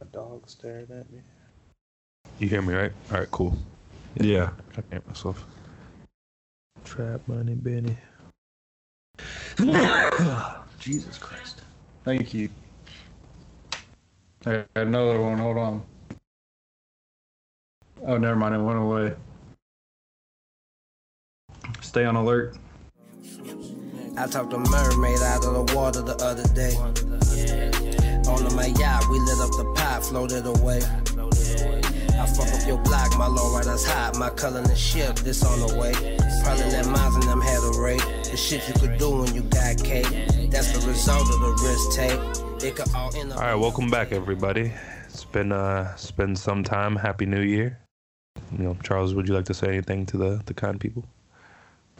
A dog staring at me. You hear me, right? All right, cool. Yeah. I can't myself. Trap money, Benny. Jesus Christ. Thank you. I got another one. Hold on. Oh, never mind. It went away. Stay on alert. I talked a mermaid out of the water the other day. On my yacht, we lit up the pot, floated away. I fuck up your block, my low rider's hot, my color the ship, this on the way. Probably let Miles and them had a rate. The shit you could do when you got cake. That's the result of the risk take. It could all end up. All right, welcome back, everybody. It's been uh, it's been some time. Happy New Year. You know, Charles, would you like to say anything to the the kind people?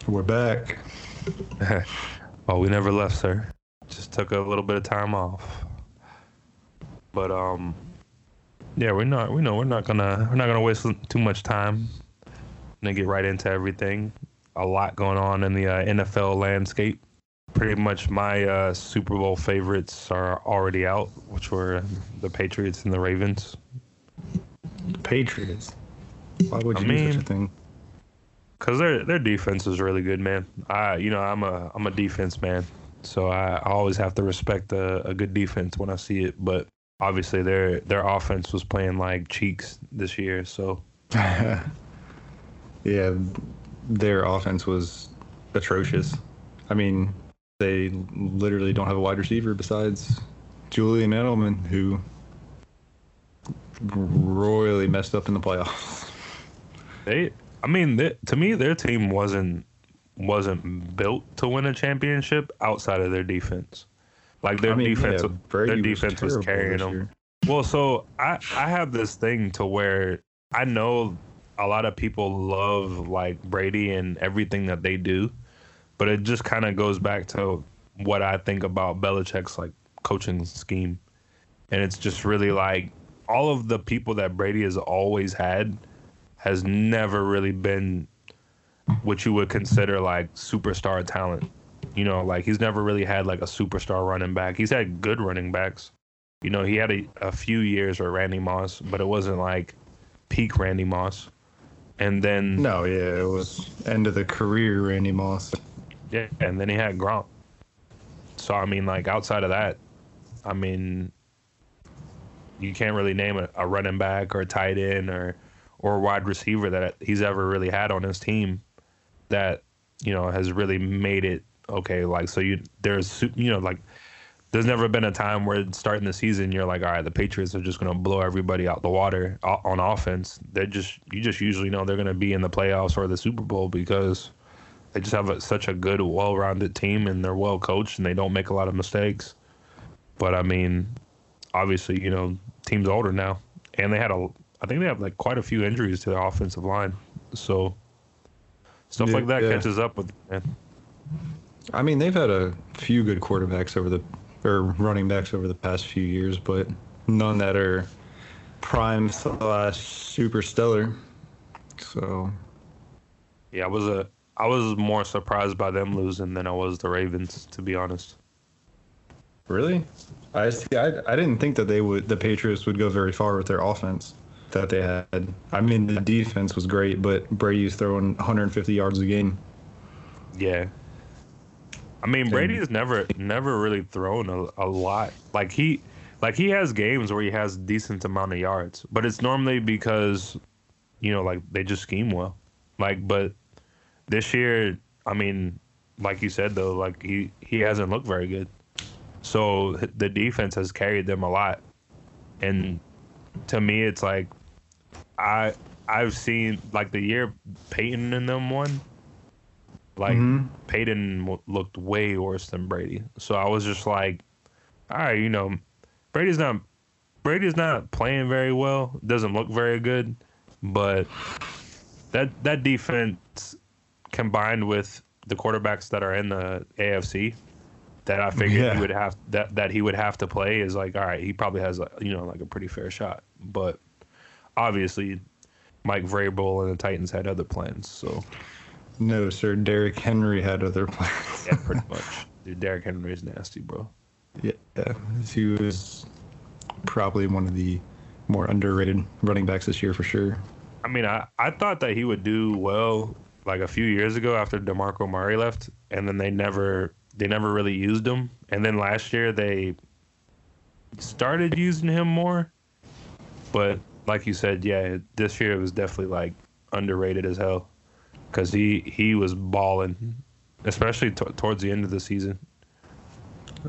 We're back. oh, we never left, sir. Just took a little bit of time off. But um, yeah, we're not. We know we're not gonna we're not gonna waste too much time. Gonna get right into everything. A lot going on in the uh, NFL landscape. Pretty much my uh, Super Bowl favorites are already out, which were the Patriots and the Ravens. The Patriots. Why would I you do such mean- a thing? Cause their their defense is really good, man. I you know I'm a I'm a defense man, so I, I always have to respect a, a good defense when I see it. But obviously their their offense was playing like cheeks this year, so yeah, their offense was atrocious. I mean, they literally don't have a wide receiver besides Julian Edelman, who royally messed up in the playoffs. they I mean they, to me their team wasn't wasn't built to win a championship outside of their defense. Like their I mean, defense, yeah, their defense was, terrible carrying them. Well, so I I have this thing to where I know a lot of people love like Brady and everything that they do, but it just kind of goes back to what I think about Belichick's like coaching scheme, and it's just really like all of the people that Brady has always had has never really been what you would consider like superstar talent. You know, like he's never really had like a superstar running back. He's had good running backs. You know, he had a, a few years with Randy Moss, but it wasn't like peak Randy Moss. And then No, yeah, it was end of the career Randy Moss. yeah, and then he had Gronk. So I mean, like outside of that, I mean, you can't really name a, a running back or a tight end or or a wide receiver that he's ever really had on his team that you know has really made it okay. Like so, you there's you know like there's never been a time where starting the season you're like, all right, the Patriots are just gonna blow everybody out the water on offense. They're just you just usually know they're gonna be in the playoffs or the Super Bowl because they just have a, such a good, well-rounded team and they're well coached and they don't make a lot of mistakes. But I mean, obviously, you know, team's older now, and they had a, I think they have like quite a few injuries to their offensive line, so stuff Yeah, like that yeah. catches up with man. I mean, they've had a few good quarterbacks over the or running backs over the past few years, but none that are prime slash super stellar. So Yeah, I was a, I was more surprised by them losing than I was the Ravens, to be honest. really, I see. I, I didn't think that they would the Patriots would go very far with their offense that they had. I mean, the defense was great, but Brady's throwing 150 yards a game. Yeah. I mean, Brady has never never really thrown a, a lot. Like he like he has games where he has decent amount of yards, but it's normally because you know, like they just scheme well. Like but this year, I mean, like you said though, like he he hasn't looked very good. So the defense has carried them a lot. And to me it's like I I've seen like the year Peyton and them won. Like Mhm. Peyton w- looked way worse than Brady. So I was just like, all right, you know, Brady's not Brady's not playing very well. Doesn't look very good, but that that defense combined with the quarterbacks that are in the AFC that I figured Yeah. he would have that that he would have to play is like all right, he probably has a, you know like a pretty fair shot. But obviously Mike Vrabel and the Titans had other plans, so No, sir. Derrick Henry had other plans. yeah, pretty much. Dude, Derrick Henry is nasty, bro. Yeah, uh, he was probably one of the more underrated running backs this year for sure. I mean, I, I thought that he would do well like a few years ago after DeMarco Murray left, and then they never they never really used him. And then last year they started using him more, but like you said, yeah, this year it was definitely like underrated as hell because he he was balling, especially t- towards the end of the season.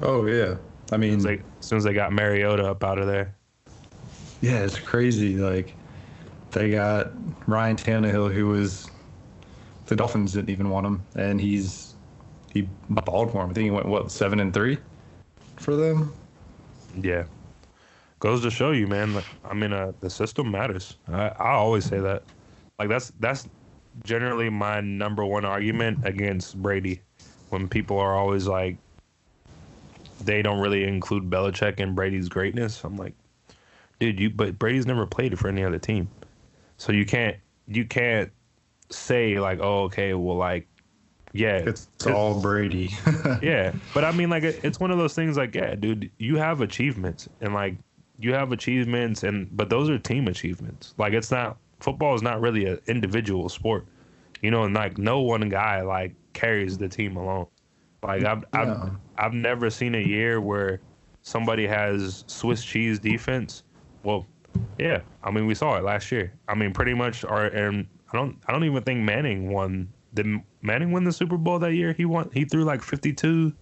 Oh yeah, I mean, As, they, as soon as they got Mariota up out of there, yeah, it's crazy. Like they got Ryan Tannehill, who was the Dolphins didn't even want him, and he's he balled for him. I think he went what seven and three for them. yeah, goes to show you, man. Like, I mean, uh, the system matters. I, I always say that. Like that's that's generally my number one argument against Brady when people are always like they don't really include Belichick in Brady's greatness. I'm like, dude, you but Brady's never played for any other team. So you can't you can't say like, oh, okay, well like yeah, It's all Brady. yeah, but I mean, like, it- it's one of those things. Like, yeah, dude, you have achievements, and like, you have achievements, and but those are team achievements. Like, it's not football is not really an individual sport, you know. And like, no one guy like carries the team alone. Like, I've I've, I've never seen a year where somebody has Swiss cheese defense. Well, yeah, I mean, we saw it last year. I mean, pretty much. Our and I don't I don't even think Manning won. Did Manning win the Super Bowl that year? He won. He threw like 52,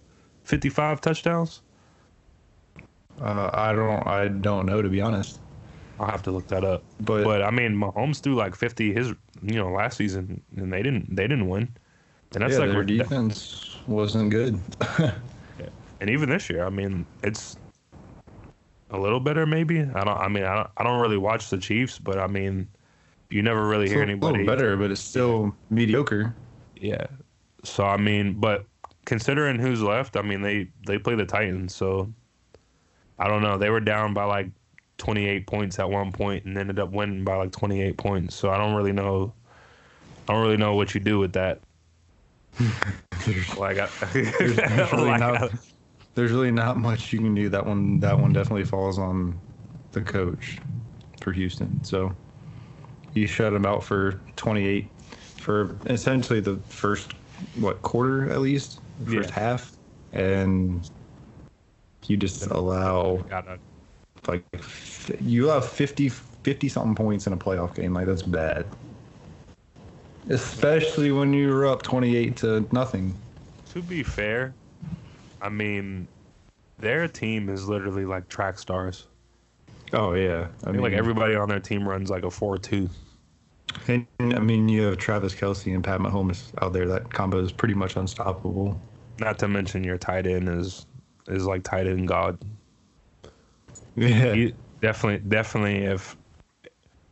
55 touchdowns. uh, I don't I don't know to be honest, I'll have to look that up. but, But I mean, Mahomes threw like 50 his you know last season, and they didn't they didn't win. And that's yeah, like their defense wasn't good. and even this year, I mean, it's a little better maybe. I don't. I mean, I don't, I don't really watch the Chiefs, but I mean, you never really It's hear a anybody. little better, but it's still mediocre. Yeah. So I mean, but considering who's left, I mean they they play the Titans, so I don't know. They were down by like 28 points at one point and ended up winning by like 28 points. So I don't really know. I don't really know what you do with that. like, I, There's, there's really like, not, there's really not much you can do. That one that one definitely falls on the coach for Houston. So you shut him out for 28 for essentially the first what quarter at least, first Yeah. half, and you just allow like you have 50 50 something points in a playoff game. Like that's bad. Especially when you're up 28 to nothing. to be fair, I mean, their team is literally like track stars. Oh yeah, I mean, like everybody on their team runs like a four-two. And, I mean, you have Travis Kelce and Pat Mahomes out there. That combo is pretty much unstoppable. Not to mention your tight end is is like tight end god. Yeah, He definitely, definitely. If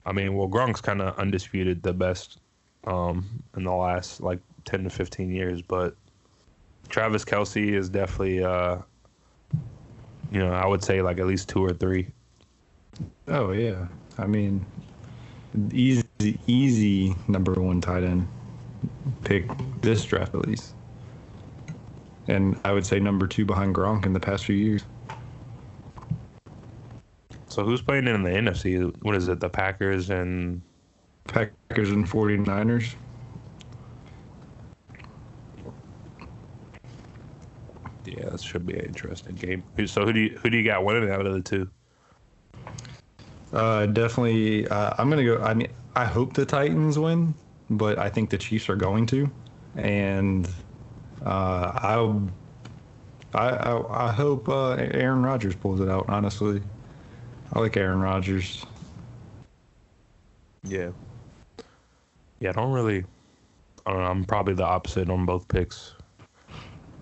I mean, well, Gronk's kind of undisputed the best um, in the last like ten to fifteen years, but Travis Kelce is definitely, uh, you know, I would say like at least two or three. Oh yeah. I mean, easy, easy number one tight end pick this draft at least. And I would say number two behind Gronk in the past few years. So who's playing in the NFC? What is it? The Packers and Packers and 49ers. yeah, this should be an interesting game. So who do you who do you got winning out of the two? Uh, definitely. Uh, I'm gonna go. I mean, I hope the Titans win, but I think the Chiefs are going to, and uh, I, I, I, I hope uh, Aaron Rodgers pulls it out. Honestly, I like Aaron Rodgers. Yeah. Yeah, I don't really. I don't know. I'm probably the opposite on both picks.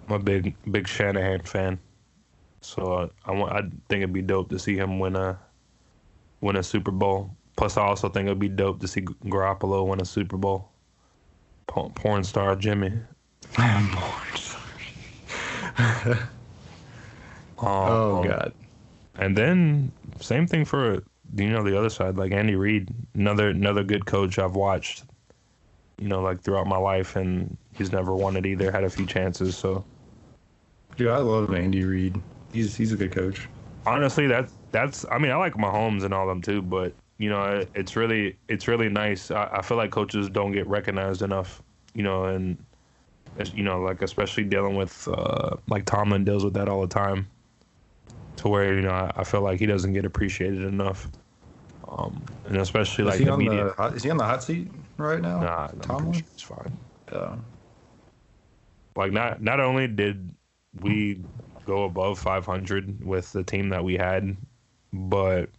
I'm a big, big Shanahan fan, so uh, I want. I think it'd be dope to see him win a, win a Super Bowl. Plus, I also think it'd be dope to see Garoppolo win a Super Bowl. Por- Porn star Jimmy. oh Um, God. And then same thing for you know the other side, like Andy Reid, another another good coach I've watched, you know, like throughout my life, and he's never won it either. Had a few chances, so Dude, I love Andy Reid. He's he's a good coach. honestly, that's that's. I mean, I like Mahomes and all them too, but you know, it, it's really it's really nice. I, I feel like coaches don't get recognized enough. You know, and you know, like especially dealing with uh, like Tomlin deals with that all the time, to where you know I, I feel like he doesn't get appreciated enough. Um, and especially Is like he the on media. the hot, is he on the hot seat right now? Nah, Tomlin? sure it's fine. Yeah. Like not not only did we go above 500 with the team that we had, but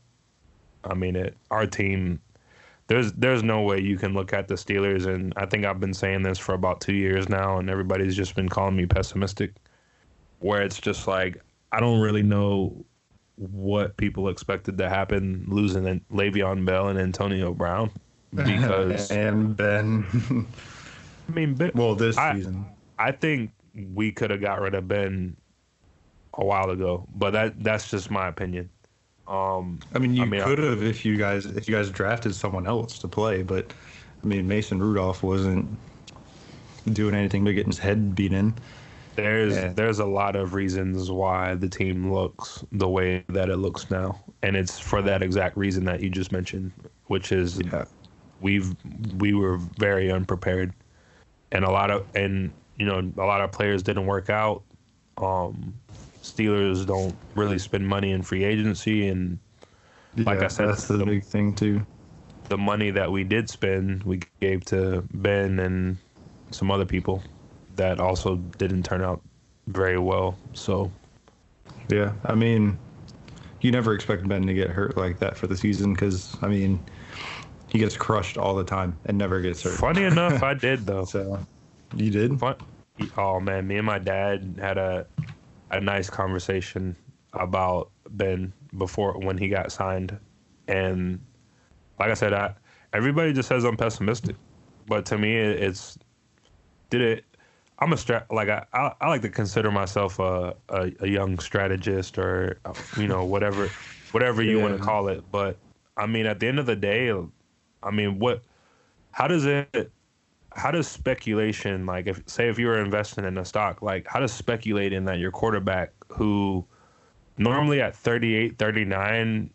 I mean it. Our team, there's there's no way you can look at the Steelers, and I think I've been saying this for about two years now, and everybody's just been calling me pessimistic. Where it's just like I don't really know what people expected to happen losing Le'Veon Bell and Antonio Brown because and Ben. I mean, but- well, this I- season. I think we could have got rid of Ben a while ago, but that that's just my opinion. Um, I mean, you I mean, could have if you guys if you guys drafted someone else to play, but I mean, Mason Rudolph wasn't doing anything but getting his head beat in. There's Yeah. there's a lot of reasons why the team looks the way that it looks now, and it's for that exact reason that you just mentioned, which is Yeah. we've we were very unprepared, and a lot of and you know a lot of players didn't work out. Um, Steelers don't really spend money in free agency, and Like I said, that's the the- big thing too. the money that we did spend, we gave to Ben and some other people that also didn't turn out very well. So Yeah, I mean, you never expect Ben to get hurt like that for the season because I mean, he gets crushed all the time and never gets hurt. funny enough, I did though. So, you did? Fun. Oh man, me and my dad had a a nice conversation about Ben before when he got signed, and like I said, I everybody just says I'm pessimistic, but to me, it's did it. I'm a strat like I, I I like to consider myself a, a a young strategist or you know whatever whatever you want to call it, but I mean at the end of the day, I mean what how does it how does speculation like if say if you were investing in a stock like how does speculating that your quarterback who normally at 38 39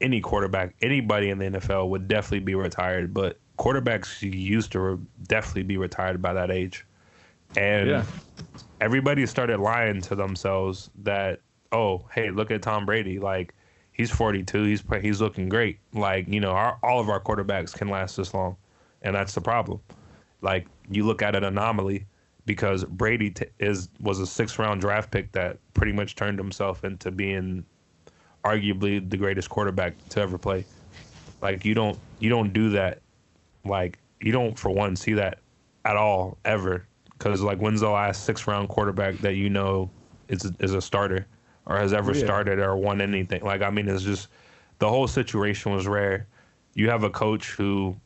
any quarterback anybody in the NFL would definitely be retired but quarterbacks used to re- definitely be retired by that age and Yeah. everybody started lying to themselves that oh hey look at Tom Brady like he's 42 he's play- he's looking great like you know our, all of our quarterbacks can last this long and that's the problem like you look at an anomaly because Brady t- is was a sixth round draft pick that pretty much turned himself into being arguably the greatest quarterback to ever play. Like you don't you don't do that. Like you don't for one see that at all ever. Because like when's the last six round quarterback that you know is is a starter or has ever oh, Yeah. started or won anything? Like I mean, it's just the whole situation was rare. You have a coach who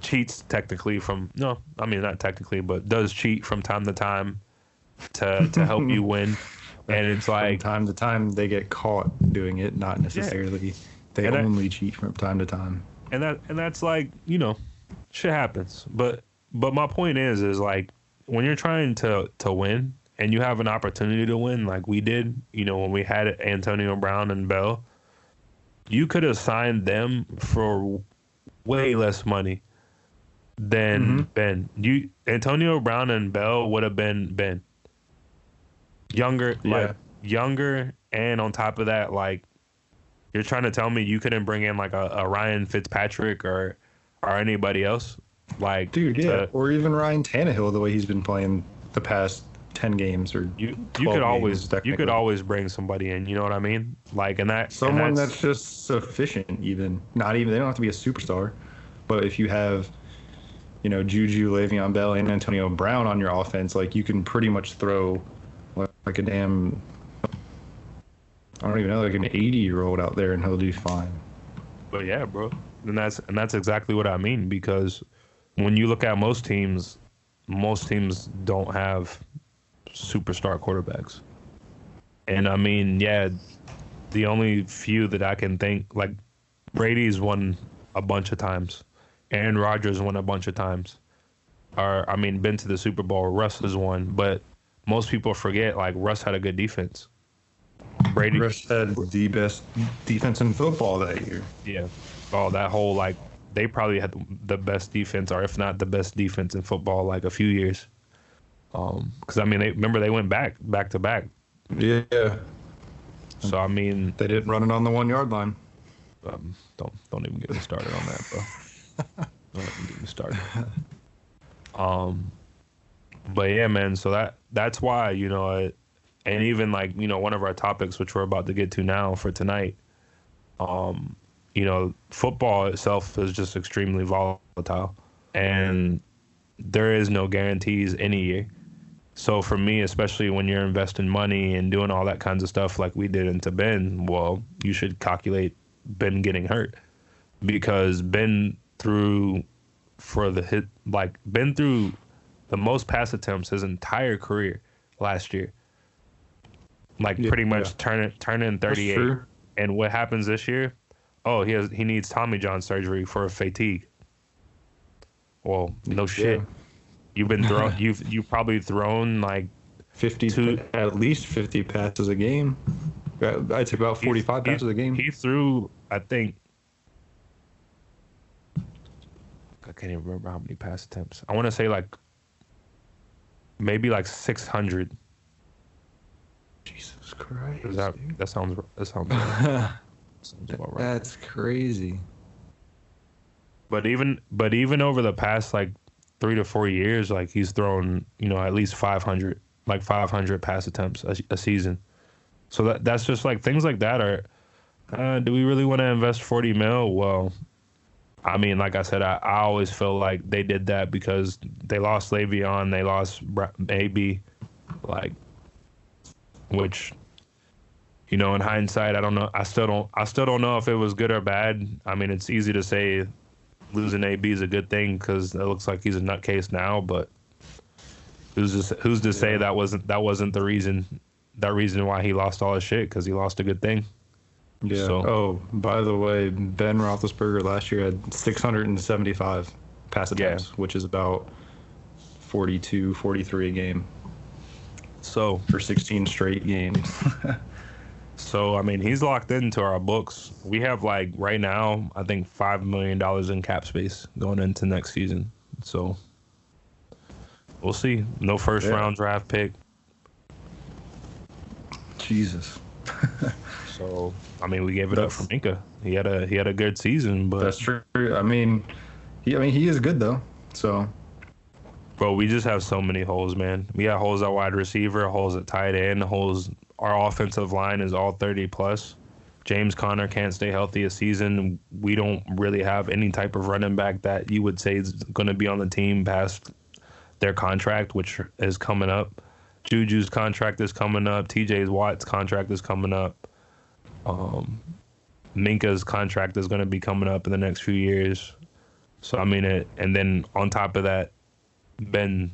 cheats technically from no, I mean not technically, but does cheat from time to time to to help you win. And it's From like time to time, they get caught doing it, not necessarily. They And I- only cheat from time to time. and that and that's like you know shit happens but but my point is is like when you're trying to to win and you have an opportunity to win like we did you know when we had antonio brown and bell you could have signed them for way less money than mm-hmm. ben. You antonio brown and bell would have been ben. Younger like Yeah. younger and on top of that like you're trying to tell me you couldn't bring in like a, a Ryan Fitzpatrick or or anybody else, like Dude, yeah. to- or even Ryan Tannehill, the way he's been playing the past 10 games or you you could always you could always bring somebody in. You know what I mean? Like and that and someone that's, that's, just sufficient even not even they don't have to be a superstar but if you have you know juju Le'Veon bell and antonio brown on your offense like you can pretty much throw like, like a damn i don't even know like an 80 year old out there and he'll do fine But yeah, bro, and that's and that's exactly what I mean because when you look at most teams, most teams don't have superstar quarterbacks, and I mean, yeah, the only few that I can think like Brady's won a bunch of times, Aaron Rodgers won a bunch of times, or I mean, been to the Super Bowl. Russ has won, but most people forget like Russ had a good defense. Brady. Rush had the best defense in football that year. Yeah. Oh, that whole like they probably had the best defense, or if not the best defense in football, like a few years. Um, because I mean, they remember they went back back to back. Yeah, So I mean, they didn't run it on the one yard line. um, don't don't even get me started on that, bro. don't even get me started. Um, but yeah, man. So that that's why you know, it, and even like you know, one of our topics, which we're about to get to now for tonight, um, you know, football itself is just extremely volatile, and there is no guarantees any year. So for me, especially when you're investing money and doing all that kinds of stuff like we did into Ben, well, you should calculate Ben getting hurt because Ben through for the hit like Ben threw the most pass attempts his entire career last year. Like Yeah, pretty much yeah. turning turning That's 38. And what happens this year? Oh, he has he needs Tommy John surgery for a fatigue. Well, no shit. You've been thrown. you've you probably thrown like 50 at least 50 passes a game. Uh, I'd say about 45 he- passes a game. He threw, I think. I can't even remember how many pass attempts. I want to say like maybe like 600. Jesus Christ. That, that sounds that sounds, right. about right. That's crazy. But even but even over the past like three to four years, like he's thrown you know at least 500 like 500 pass attempts a, a season. So that that's just like things like that are. Uh, do we really want to invest 40 mil? Well, I mean, like I said, I, I always feel like they did that because they lost Le'Veon, they lost Bra- AB, like, which, you know, in hindsight, I don't know. I still don't. I still don't know if it was good or bad. I mean, it's easy to say losing AB is a good thing because it looks like he's a nutcase now, but who's to, who's to say that wasn't that wasn't the reason that reason why he lost all his shit because he lost a good thing. Yeah. So- Oh, by the way, Ben Roethlisberger last year had 675 pass Yeah. attempts, which is about 42, 43 a game So for 16 straight games. So I mean, he's locked into our books. We have like right now, I think five million dollars in cap space going into next season. So we'll see. No first Yeah. round draft pick. Jesus. So I mean, we gave it up for Minkah. He had a he had a good season, but That's true. I mean, he, I mean, he is good though. So bro, we just have so many holes, man. We got holes at wide receiver, holes at tight end, holes. Our offensive line is all thirty plus. James Conner can't stay healthy a season. We don't really have any type of running back that you would say is going to be on the team past their contract, which is coming up. Juju's contract is coming up. TJ's Watt's contract is coming up. Um, Minkah's contract is going to be coming up in the next few years. So I mean it, and then on top of that, Ben,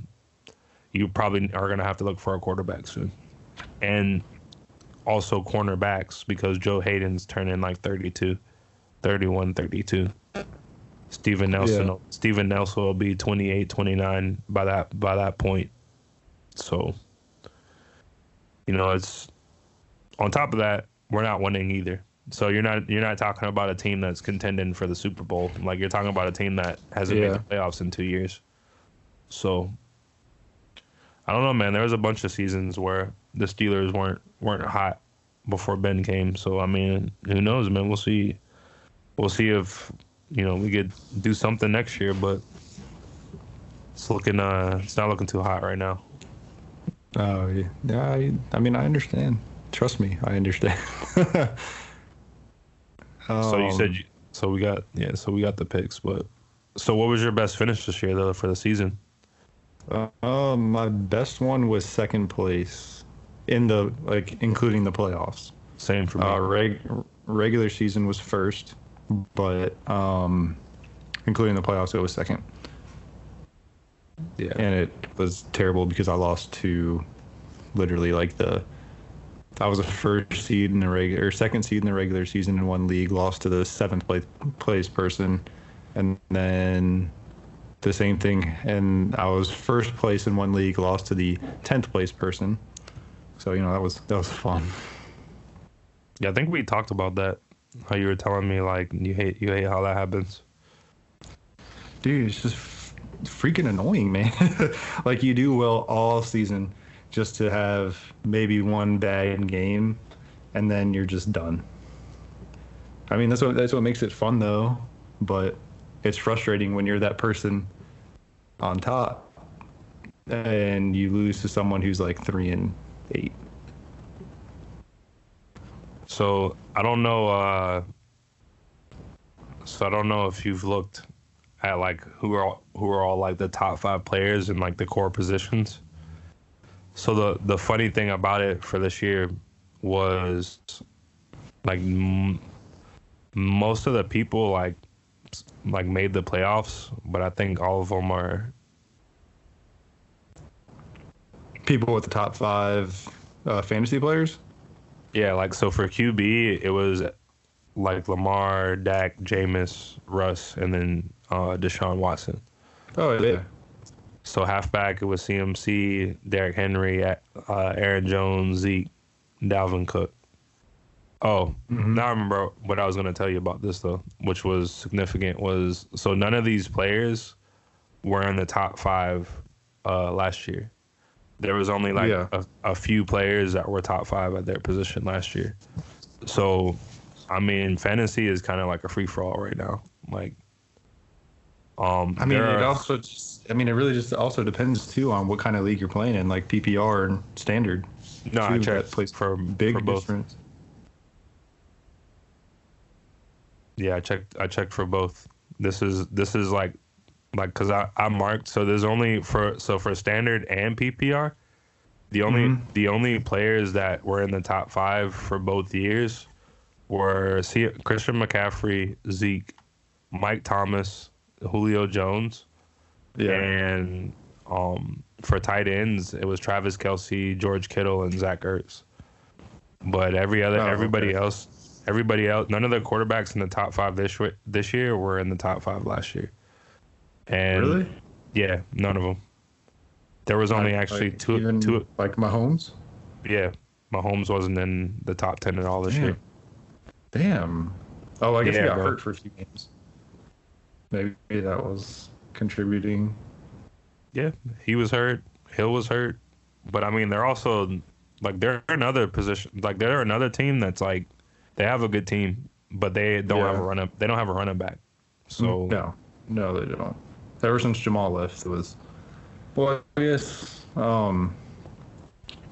you probably are going to have to look for a quarterback soon, and also cornerbacks because Joe Haden's turning like 32, 31, 32. Steven Nelson, Yeah. Steven Nelson will be 28, 29 by that by that point. So, you know, it's on top of that, we're not winning either. So you're not you're not talking about a team that's contending for the Super Bowl. Like you're talking about a team that hasn't Yeah. made the playoffs in two years. So I don't know, man. There was a bunch of seasons where the Steelers weren't weren't hot before Ben came. So I mean, who knows, man? We'll see. We'll see if you know we could do something next year, but it's looking uh it's not looking too hot right now. Oh yeah, yeah. I, I mean, I understand. Trust me, I understand. So you said Um, you, so we got yeah so we got the picks, but so what was your best finish this year though for the season? Uh, um, my best one was second place in the like including the playoffs. Same for me. Uh, reg- regular season was first, but um, including the playoffs, it was second, yeah. and it was terrible because I lost to literally like the. I was a first seed in the regular, or second seed in the regular season in one league, lost to the seventh place place person, and then the same thing, and I was first place in one league, lost to the tenth place person. So you know that was that was fun. Yeah, I think we talked about that. How you were telling me like you hate you hate how that happens. Dude, it's just freaking annoying, man. like you do well all season just to have maybe one bad game and then you're just done. I mean, that's what that's what makes it fun though, but it's frustrating when you're that person on top and you lose to someone who's like 3 and 8. So I don't know. Uh, so I don't know if you've looked at like who are all, who are all like the top five players in like the core positions. So the the funny thing about it for this year was like m- most of the people like like made the playoffs, but I think all of them are People with the top 5 uh, fantasy players? yeah like so for QB it was like Lamar, Dak, Jameis, Russ, and then uh, Deshaun Watson. Oh, yeah. So halfback, it was CMC, Derrick Henry, uh, Aaron Jones, Zeke, Dalvin Cook. Oh, now I remember what I was going to tell you about this though, which was significant. Was so none of these players were in the top five uh, last year. There was only like Yeah. a, a few players that were top five at their position last year. So, I mean, fantasy is kind of like a free for all right now. Like, um, I mean, there it also just, I mean, it really just also depends too on what kind of league you're playing in, like PPR and standard. no, I too, checked that plays for Big for both. difference. Yeah, I checked. I checked for both. This is this is like like because I I marked so there's only for so for standard and PPR, the only Mhm. the only players that were in the top five for both years were C- Christian McCaffrey, Zeke, Mike Thomas, Julio Jones, Yeah. and um for tight ends it was Travis Kelce, George Kittle, and Zach Ertz. But every other Oh, everybody okay. else everybody else none of the quarterbacks in the top five this this year were in the top five last year. And really? yeah, none of them. There was only Like- actually like two even two like Mahomes. yeah. Mahomes wasn't in the top ten at all this Damn. year. Damn. Oh, I guess Yeah, he got bro. hurt for a few games. Maybe that was contributing. Yeah, he was hurt. Hill was hurt. But I mean, they're also like they're another position. Like they're another team that's like they have a good team, but they don't Yeah. have a run up. They don't have a running back. So no, no, they don't. Ever since Jamaal left, it was. Well, I guess um,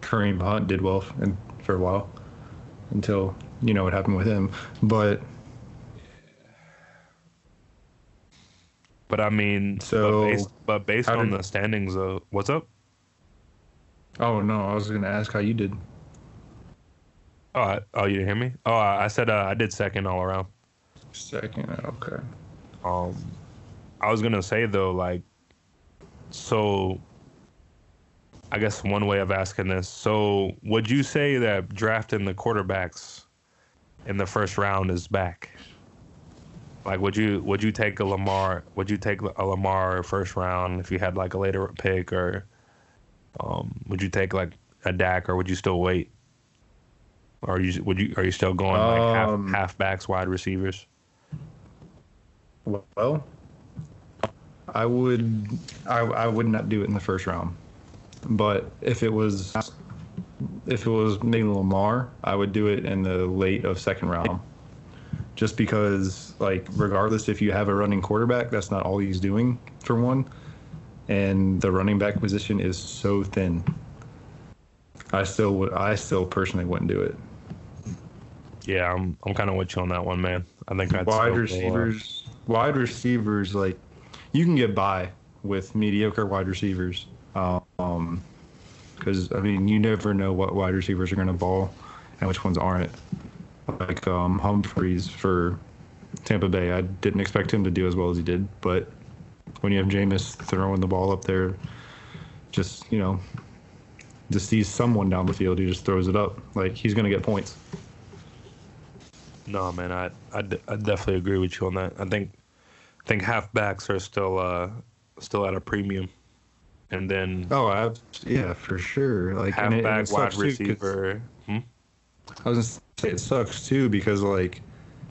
Kareem Hunt did well and for a while until you know what happened with him. But but I mean, So, but based, but based on did- the standings, though, what's up? oh no, I was gonna ask how you did. Oh, I, oh, you didn't hear me? Oh, I, I said uh, I did second all around. Second, okay. Um, I was gonna say though, like, so. I guess one way of asking this. So, would you say that drafting the quarterbacks in the first round is back? Like, would you would you take a Lamar? Would you take a Lamar first round if you had like a later pick, or um, would you take like a Dak, or would you still wait? Or you would you are you still going like half Um, halfbacks, wide receivers? Well, I would, I, I would not do it in the first round. But if it was, if it was maybe Lamar, I would do it in the late of second round. Just because, like, regardless if you have a running quarterback, that's not all he's doing for one, and the running back position is so thin. I still would, I still personally wouldn't do it. Yeah, I'm I'm kind of with you on that one, man. I think I'd wide uh, receivers, wide receivers, like you can get by with mediocre wide receivers. Um, because I mean, you never know what wide receivers are going to ball and which ones aren't. Like um, Humphries for Tampa Bay, I didn't expect him to do as well as he did, but when you have Jameis throwing the ball up there, just you know, just sees someone down the field, he just throws it up. Like he's going to get points. No, man, I I I definitely agree with you on that. I think I think halfbacks are still uh still at a premium, and then Oh, I, yeah, for sure. Like and it- and halfback, wide sucks, too, 'cause- receiver. Hmm? I was gonna say it sucks too because like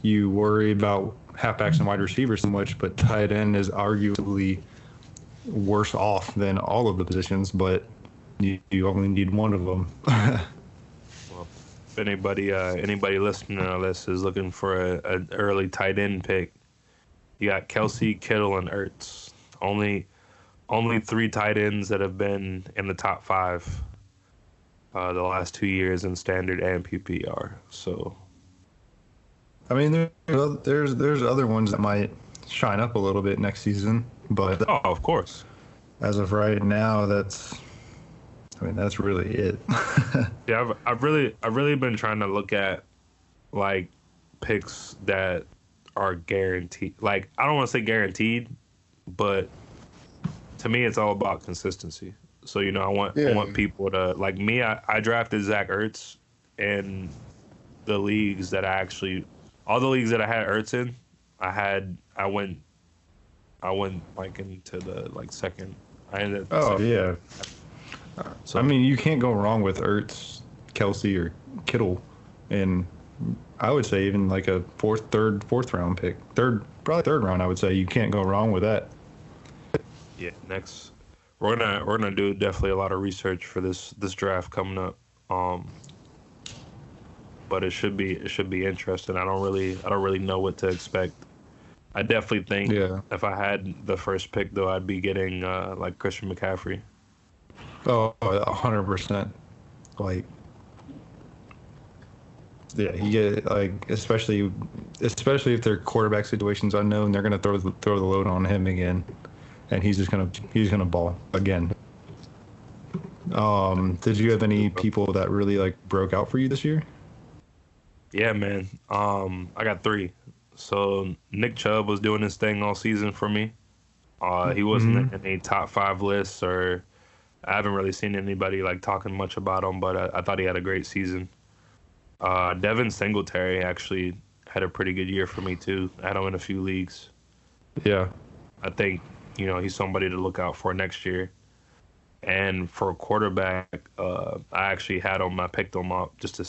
you worry about halfbacks and wide receivers so much, but tight end is arguably worse off than all of the positions, but you, you only need one of them. If anybody uh, anybody listening to this is looking for a, an early tight end pick, you got Kelce, Kittle, and Ertz. Only only three tight ends that have been in the top five uh, the last two years in standard and PPR. So I mean, there, there's there's other ones that might shine up a little bit next season, but oh, of course. as of right now, that's I mean that's really it. Yeah, I've, I've really I've really been trying to look at like picks that are guaranteed. Like I don't want to say guaranteed, but to me it's all about consistency. So you know I want I want people to like me. I, I drafted Zach Ertz in the leagues that I actually all the leagues that I had Ertz in. I had I went I went like into the like second. I ended up oh yeah, so I mean you can't go wrong with Ertz, Kelce, or Kittle, and I would say even like a fourth, third, fourth round pick, third probably third round. I would say you can't go wrong with that. yeah next we're gonna we're gonna do definitely a lot of research for this this draft coming up um but it should be it should be interesting i don't really i don't really know what to expect i definitely think Yeah. if i had the first pick though i'd be getting uh like christian mccaffrey Oh, a hundred percent. Like, yeah, he get like especially especially if their quarterback situation's unknown, they're gonna throw the, throw the load on him again, and he's just gonna he's gonna ball again. Um, did you have any people that really like broke out for you this year? yeah man um i got three so nick chubb was doing his thing all season for me uh he wasn't in any top five lists or I haven't really seen anybody like talking much about him, but I, I thought he had a great season. Uh, Devin Singletary actually had a pretty good year for me too. I had him in a few leagues. Yeah, I think you know he's somebody to look out for next year. And for a quarterback, uh, I actually had him. I picked him up just to.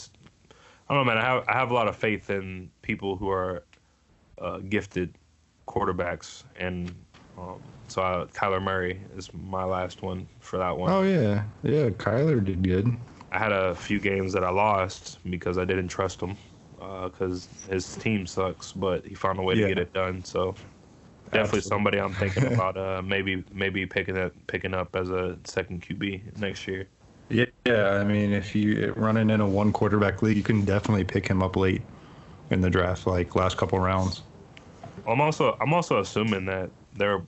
I don't know, man. I have I have a lot of faith in people who are uh, gifted quarterbacks, and um, so I, Kyler Murray is my last one for that one. Oh yeah, yeah. Kyler did good. I had a few games that I lost because I didn't trust him because his team sucks, but he found a way Yeah. to get it done. So definitely Absolutely. somebody I'm thinking about uh, maybe maybe picking up picking up as a second QB next year. Yeah, yeah. I mean, if you running in a one quarterback league, you can definitely pick him up late in the draft, like last couple rounds. I'm also I'm also assuming that they're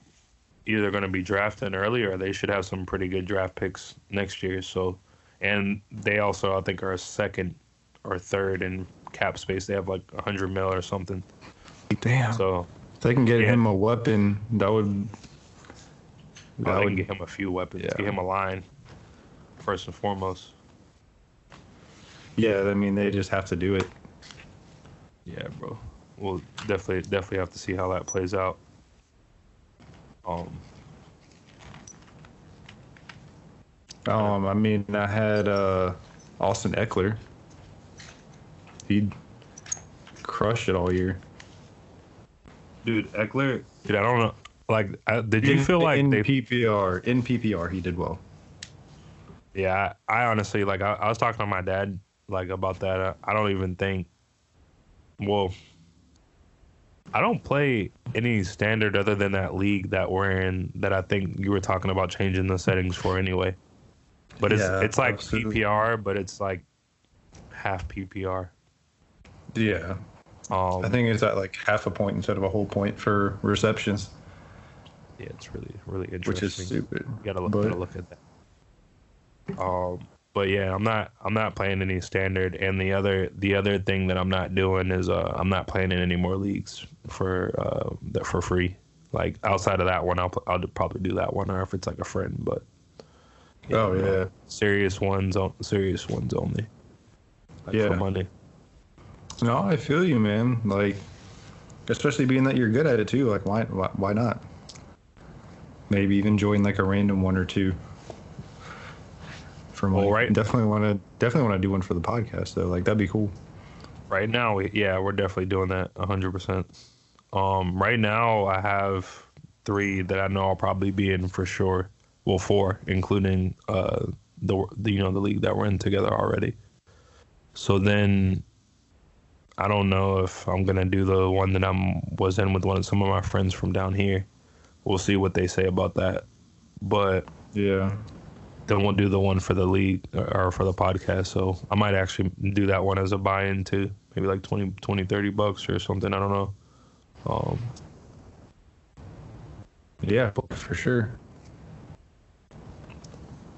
either going to be drafting early or they should have some pretty good draft picks next year. So, and they also I think are second or third in cap space. They have like 100 mil or something. Damn. So If they can get Yeah. him a weapon, that would. That they would can get him a few weapons. Yeah. Get him a line, first and foremost. yeah, I mean, they just have to do it. Yeah, bro. We'll definitely definitely have to see how that plays out. Um, Um, I mean, I had uh, Austin Ekeler. He crushed it all year. dude, Ekeler. Dude, I don't know. Like, I, did you In- feel like in they? PPR in PPR he did well. Yeah, I, I honestly like. I, I was talking to my dad like about that. I, I don't even think. Well, I don't play any standard other than that league that we're in. That I think you were talking about changing the settings for anyway. But it's Yeah, it's like absolutely. PPR, but it's like half PPR. Yeah, Um, I think it's at like half a point instead of a whole point for receptions, yeah, it's really really interesting. which is stupid. You gotta look, But- gotta look at that. Um, but yeah, I'm not I'm not playing any standard, and the other the other thing that I'm not doing is uh I'm not playing in any more leagues for uh for free. Like outside of that one, I'll I'll probably do that one, or if it's like a friend, but Oh yeah, serious ones on serious ones only. Like Yeah. for money. no, I feel you, man. Like, especially being that you're good at it too. Like, why why, why not? Maybe even join like a random one or two. From Well, like, right- definitely want to definitely want to do one for the podcast though. Like that'd be cool. Right now, we, yeah, we're definitely doing that 100%. Um, right now, I have three that I know I'll probably be in for sure. Well, four, including uh, the, the you know the league that we're in together already. So then, I don't know if I'm gonna do the one that I'm was in with one of some of my friends from down here. We'll see what they say about that. But Yeah. then we'll do the one for the league or for the podcast. So I might actually do that one as a buy-in too. Maybe like 20, 20 30 bucks or something. I don't know. Um, Yeah, for sure.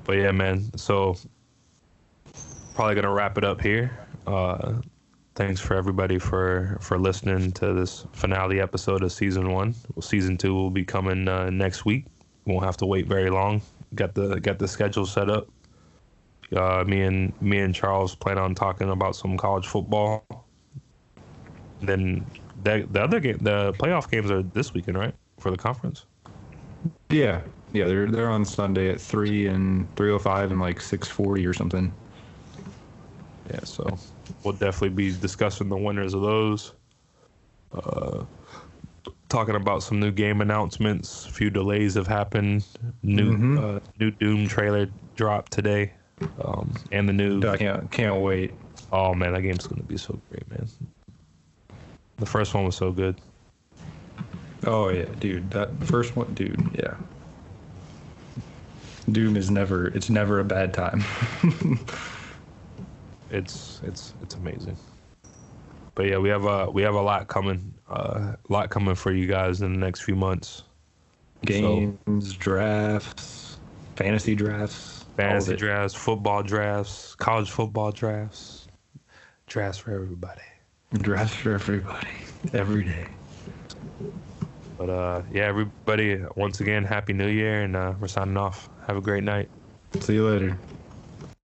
But yeah, man. So probably gonna wrap it up here. Uh, thanks for everybody for for listening to this finale episode of season one. Well, season two will be coming uh, next week. Won't have to wait very long. Got the got the schedule set up. Uh, me and me and Charles plan on talking about some college football. Then the the other game, the playoff games are this weekend, right? For the conference. Yeah. Yeah, they're they're on Sunday at three and three oh five and like six forty or something. Yeah, so we'll definitely be discussing the winners of those. Uh, talking about some new game announcements. A few delays have happened. New Mhm. uh, new Doom trailer dropped today, um, and the new. I can't can't wait. Oh man, that game's gonna be so great, man. The first one was so good. Oh yeah, dude. That first one, dude. Yeah. Doom is never. It's never a bad time. It's it's it's amazing. But yeah, we have a we have a lot coming. Uh, a lot coming for you guys in the next few months. Games, drafts, fantasy drafts, fantasy drafts, football drafts, college football drafts, drafts for everybody. drafts for everybody, every day. But uh, yeah, everybody, once again, happy New Year, and uh, we're signing off. Have a great night. See you later.